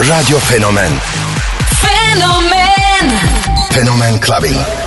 Radio Fenomen Fenomen Fenomen Clubbing.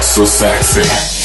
So sexy.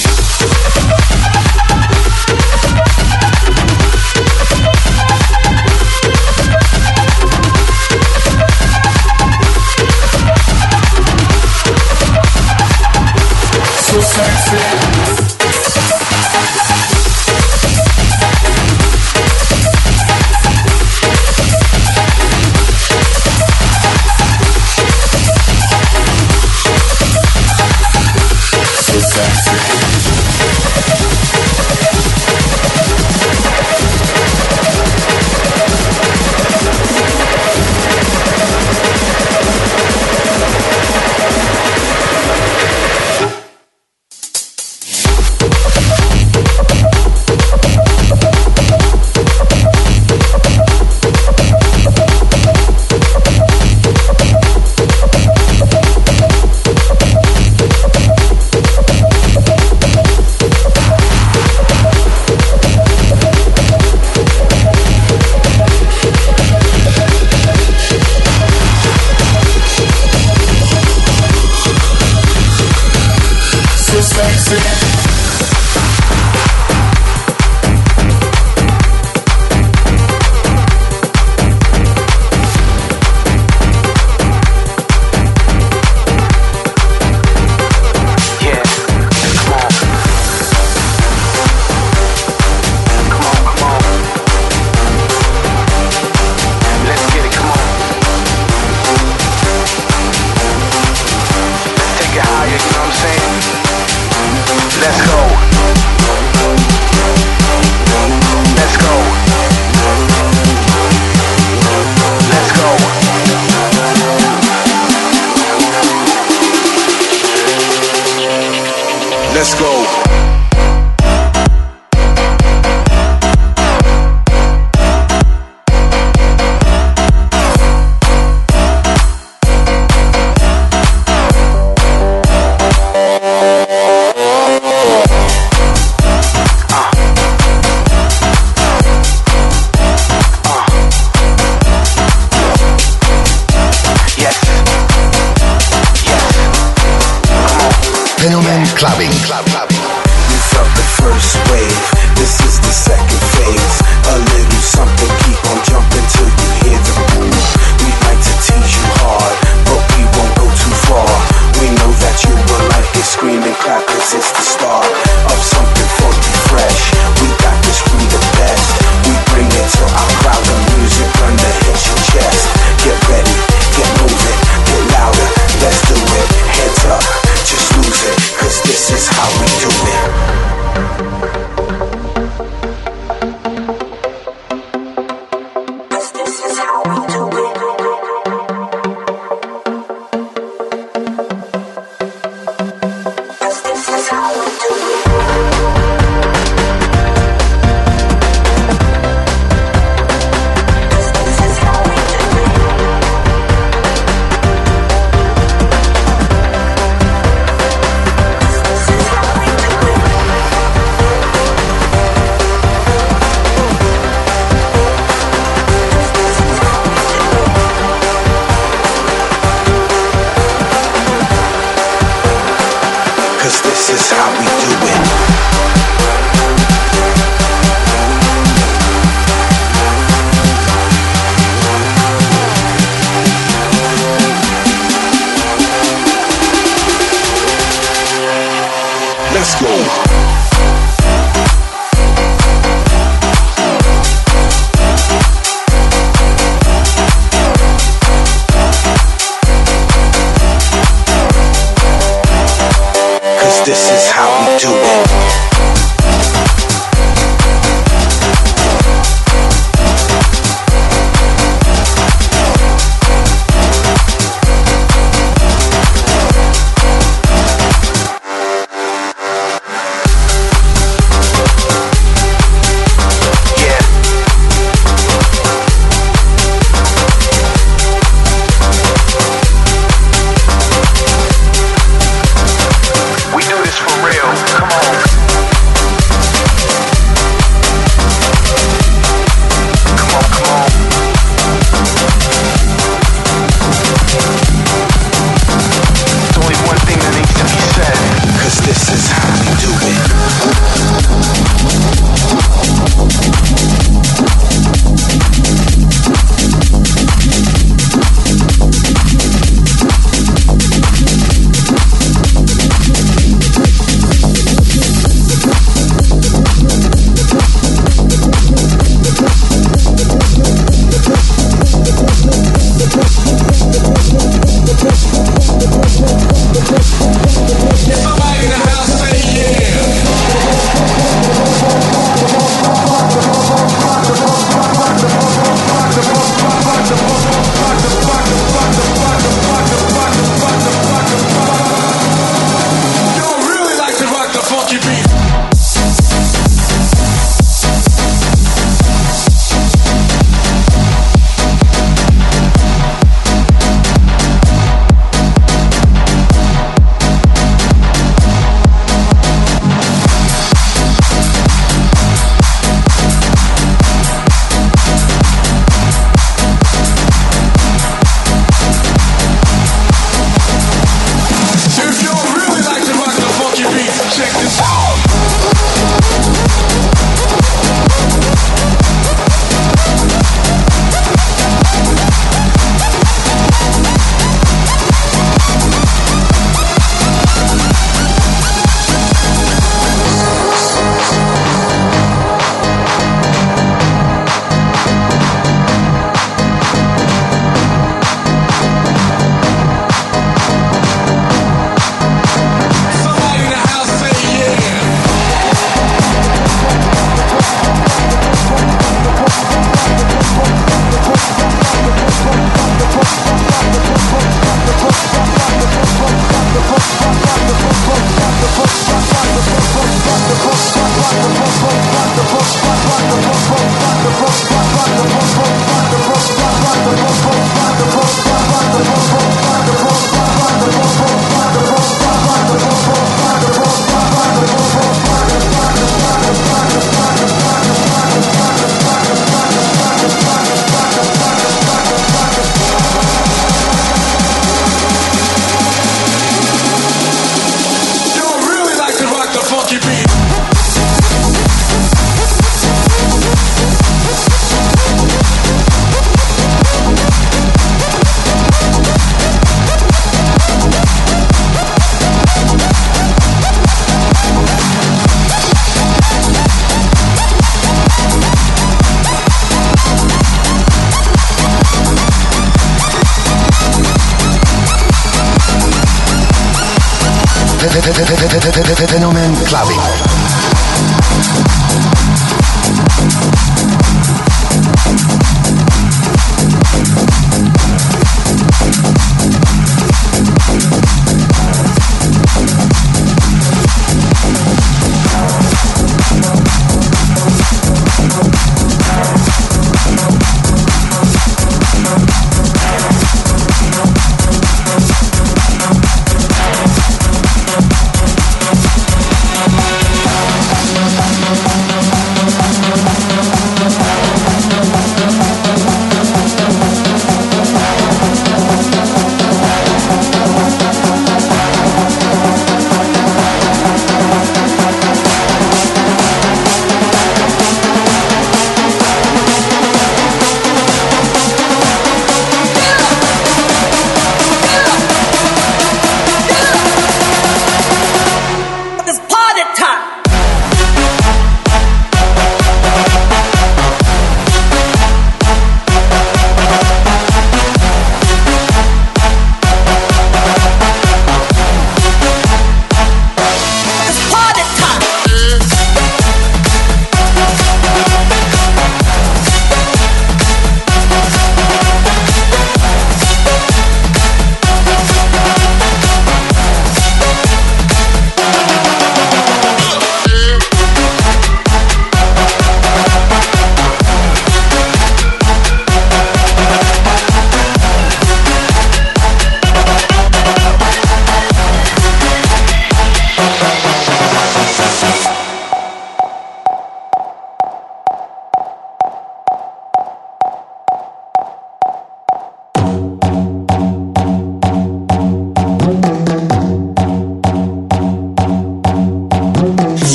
Clubbing.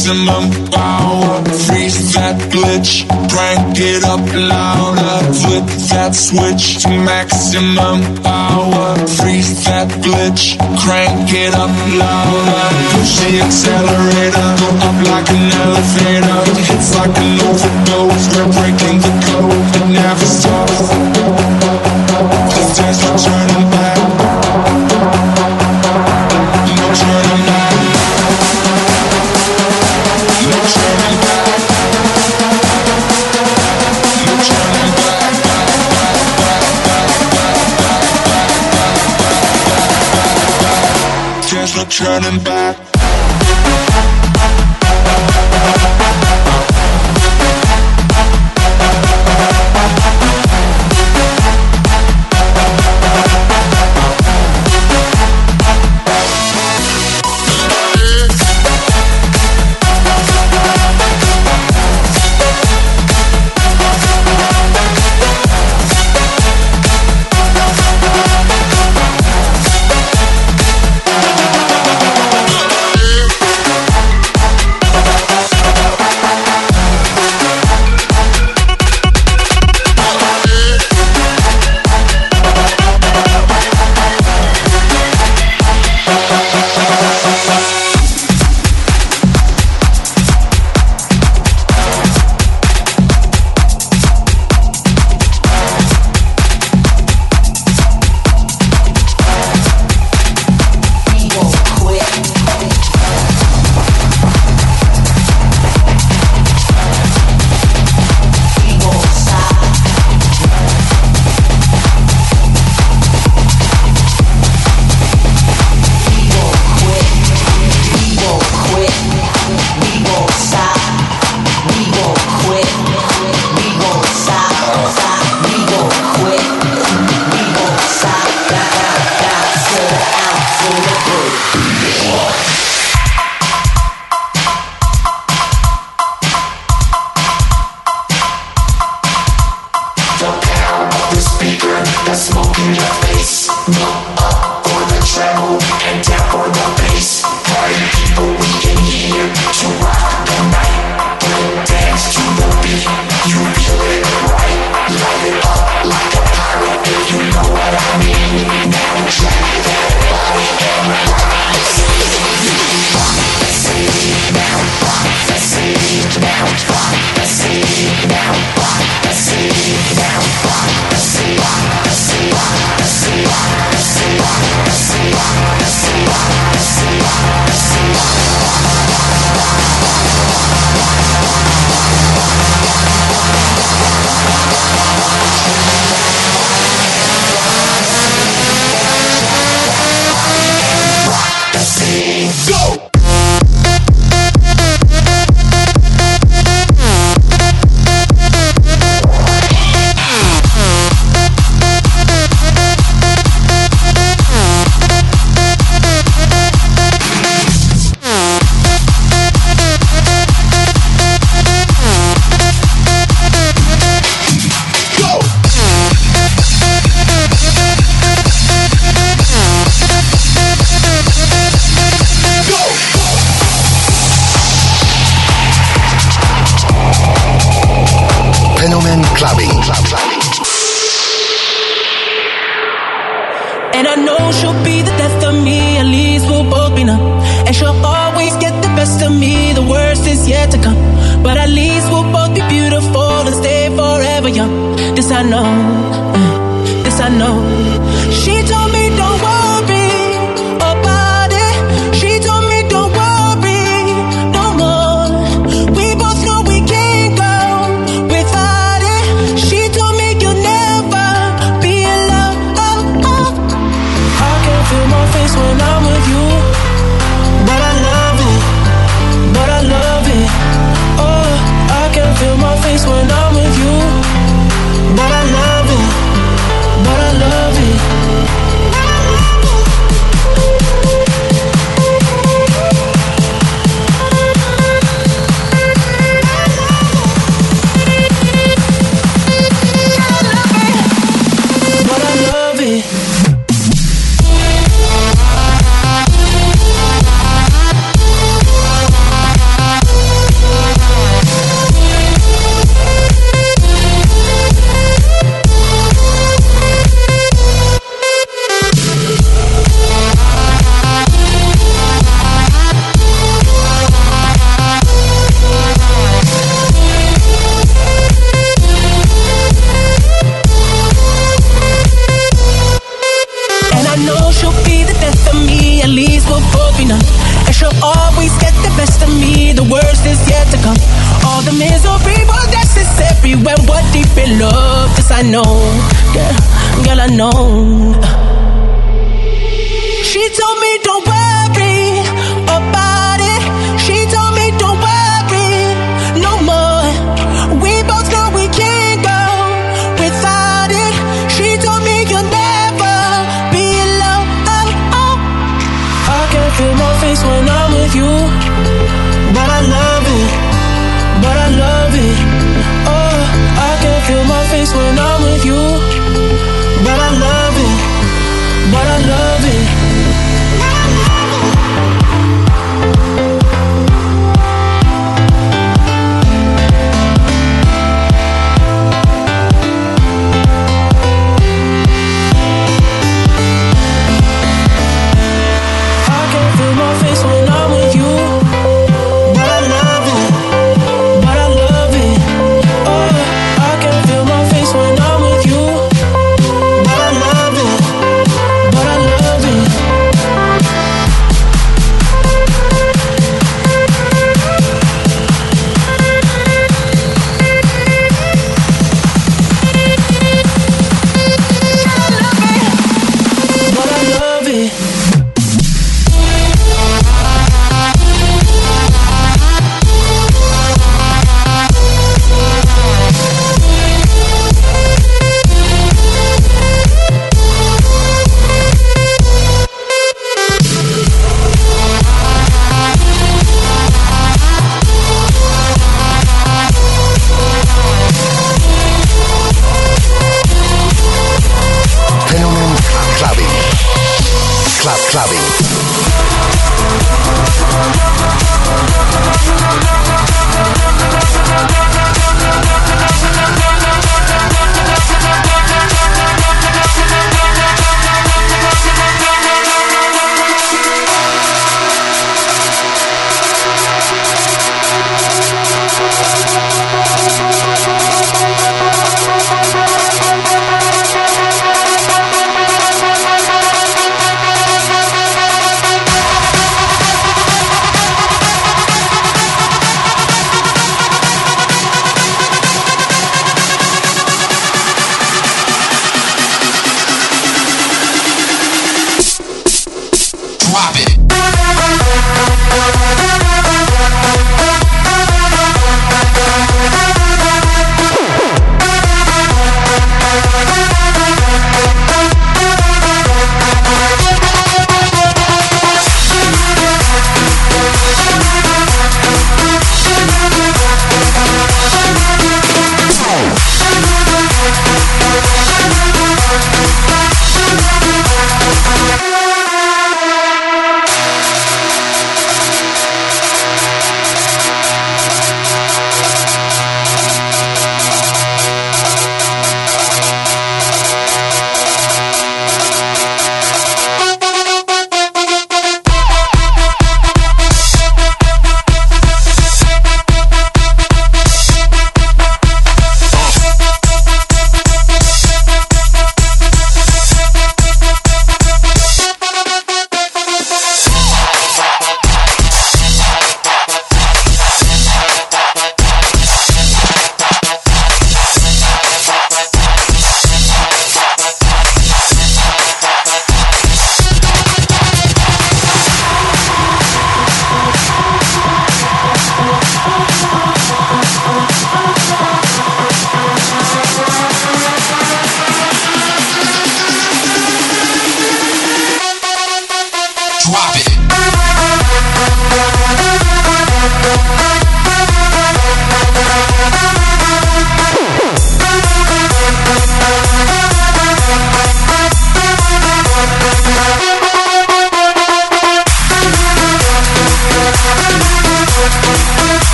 Maximum power. Freeze that glitch, crank it up louder. Flip that switch to maximum power. Freeze that glitch, crank it up louder. Push the accelerator, go up like an elevator. It's like an overdose, we're breaking the code, it never stops. No turning back. Turning back.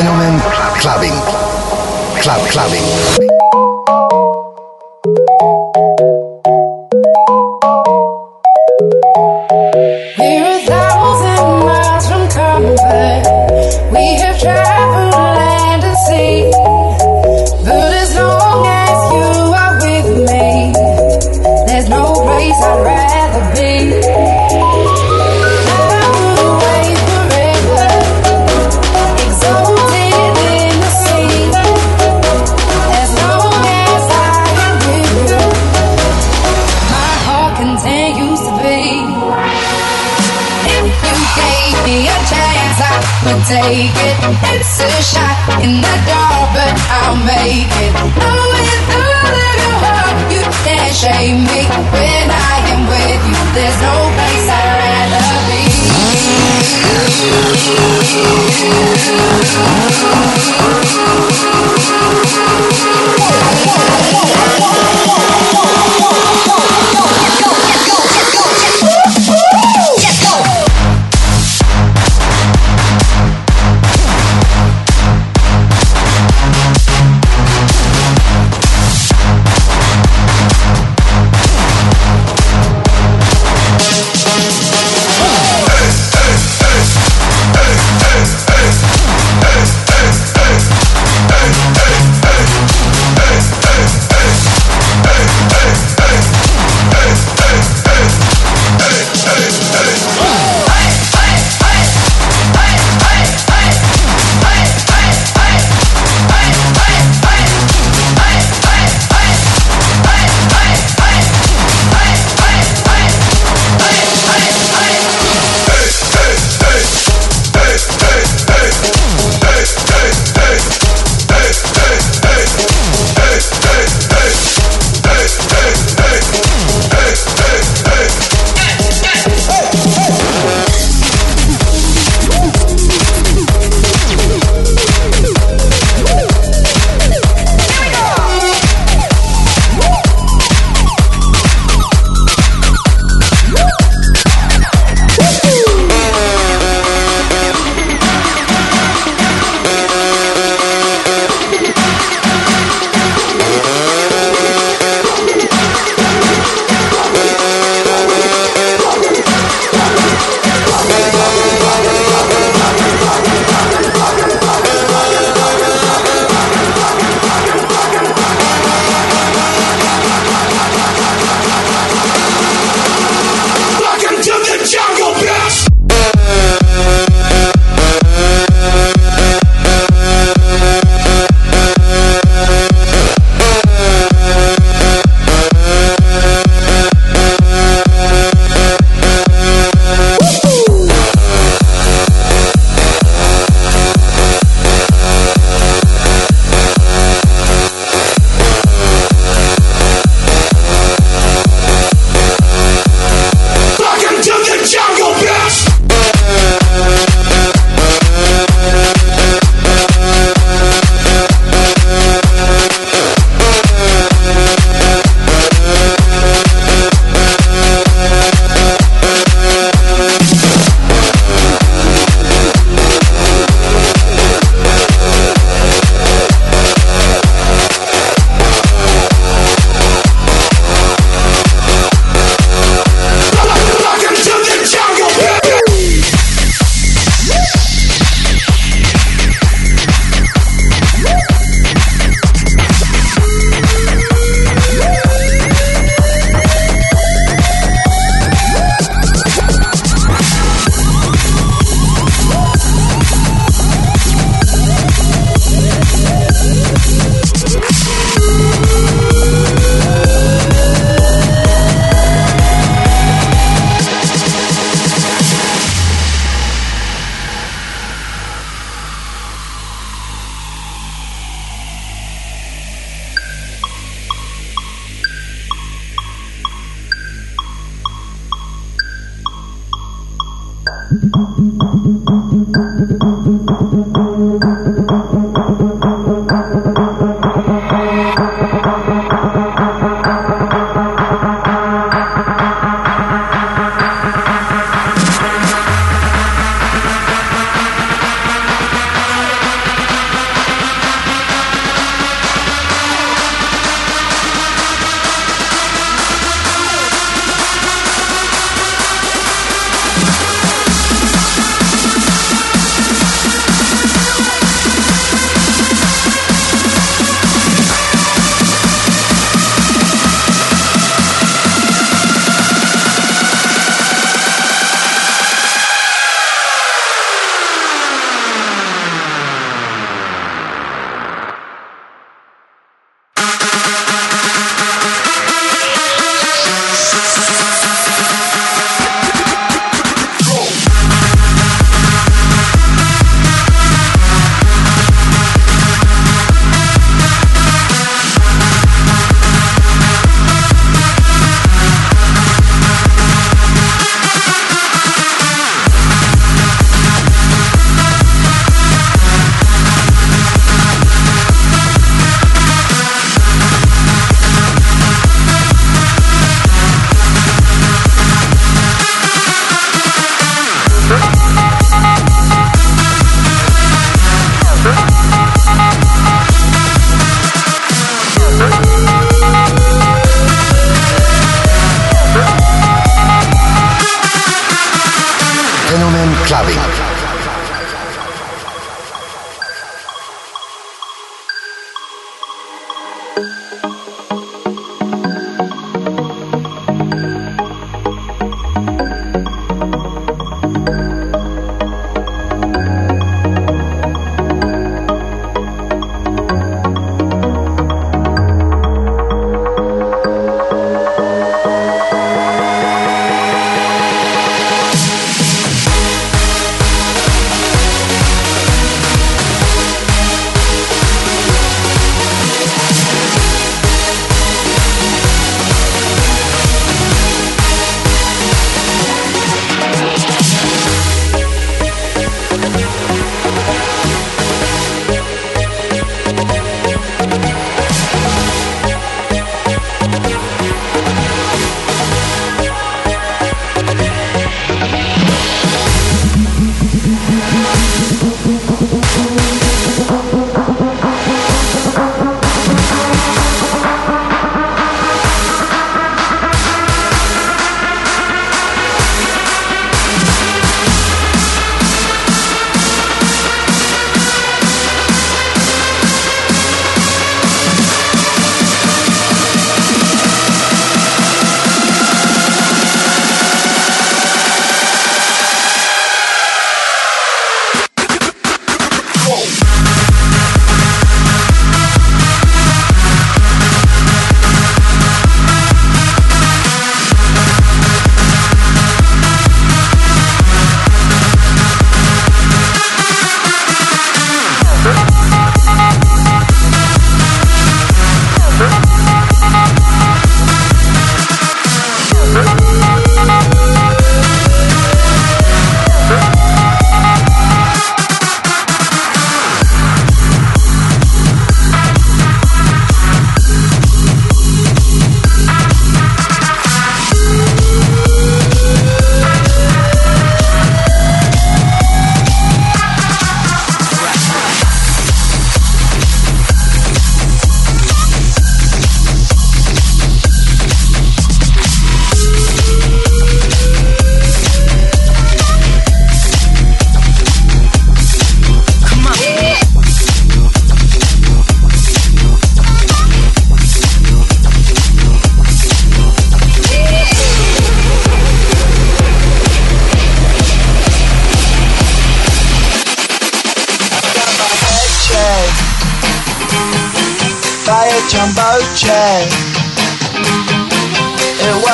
Fenomen Clubbing. Club Clubbing. In the dark, but I'll make it. With all of your heart, you can't shame me. When I am with you, there's no place I'd rather be.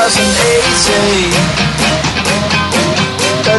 Wasn't easy, but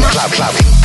Clubbing.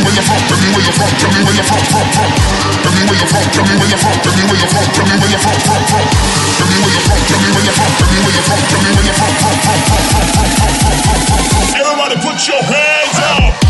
me where you're from, tell me where you're from, tell me where you're from, from, from. Tell me where you're from, tell me where you're from, tell me where you're from, tell me where you're from, from, from. From, from, from, from, from, from, from, from, from, from, from, from, from. Everybody put your hands up.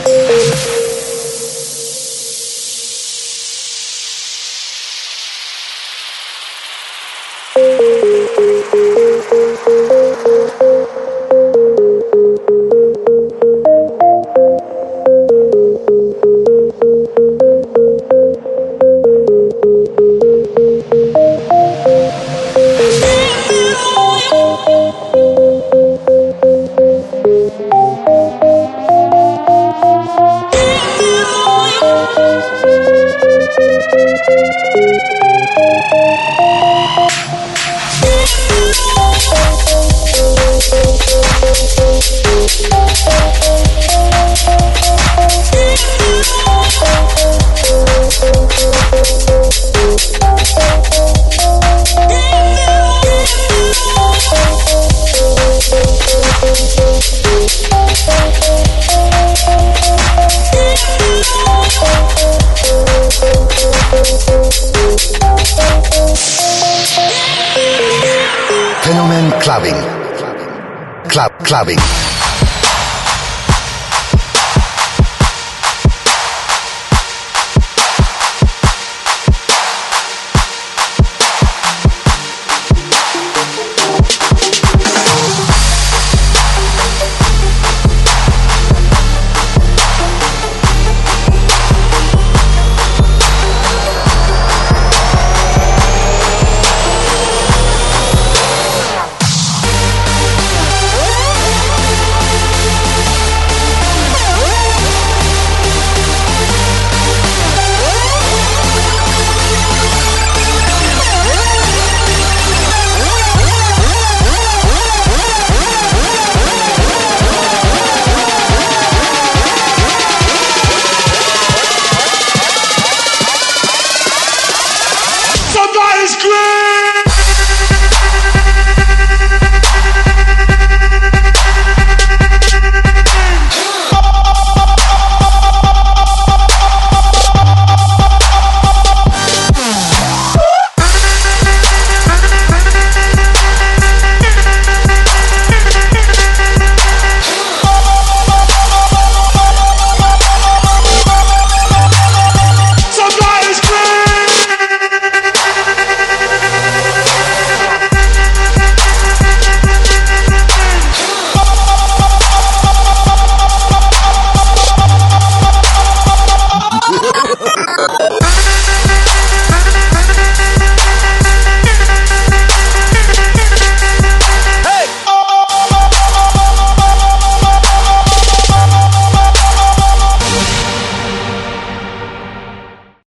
Club Clubbing.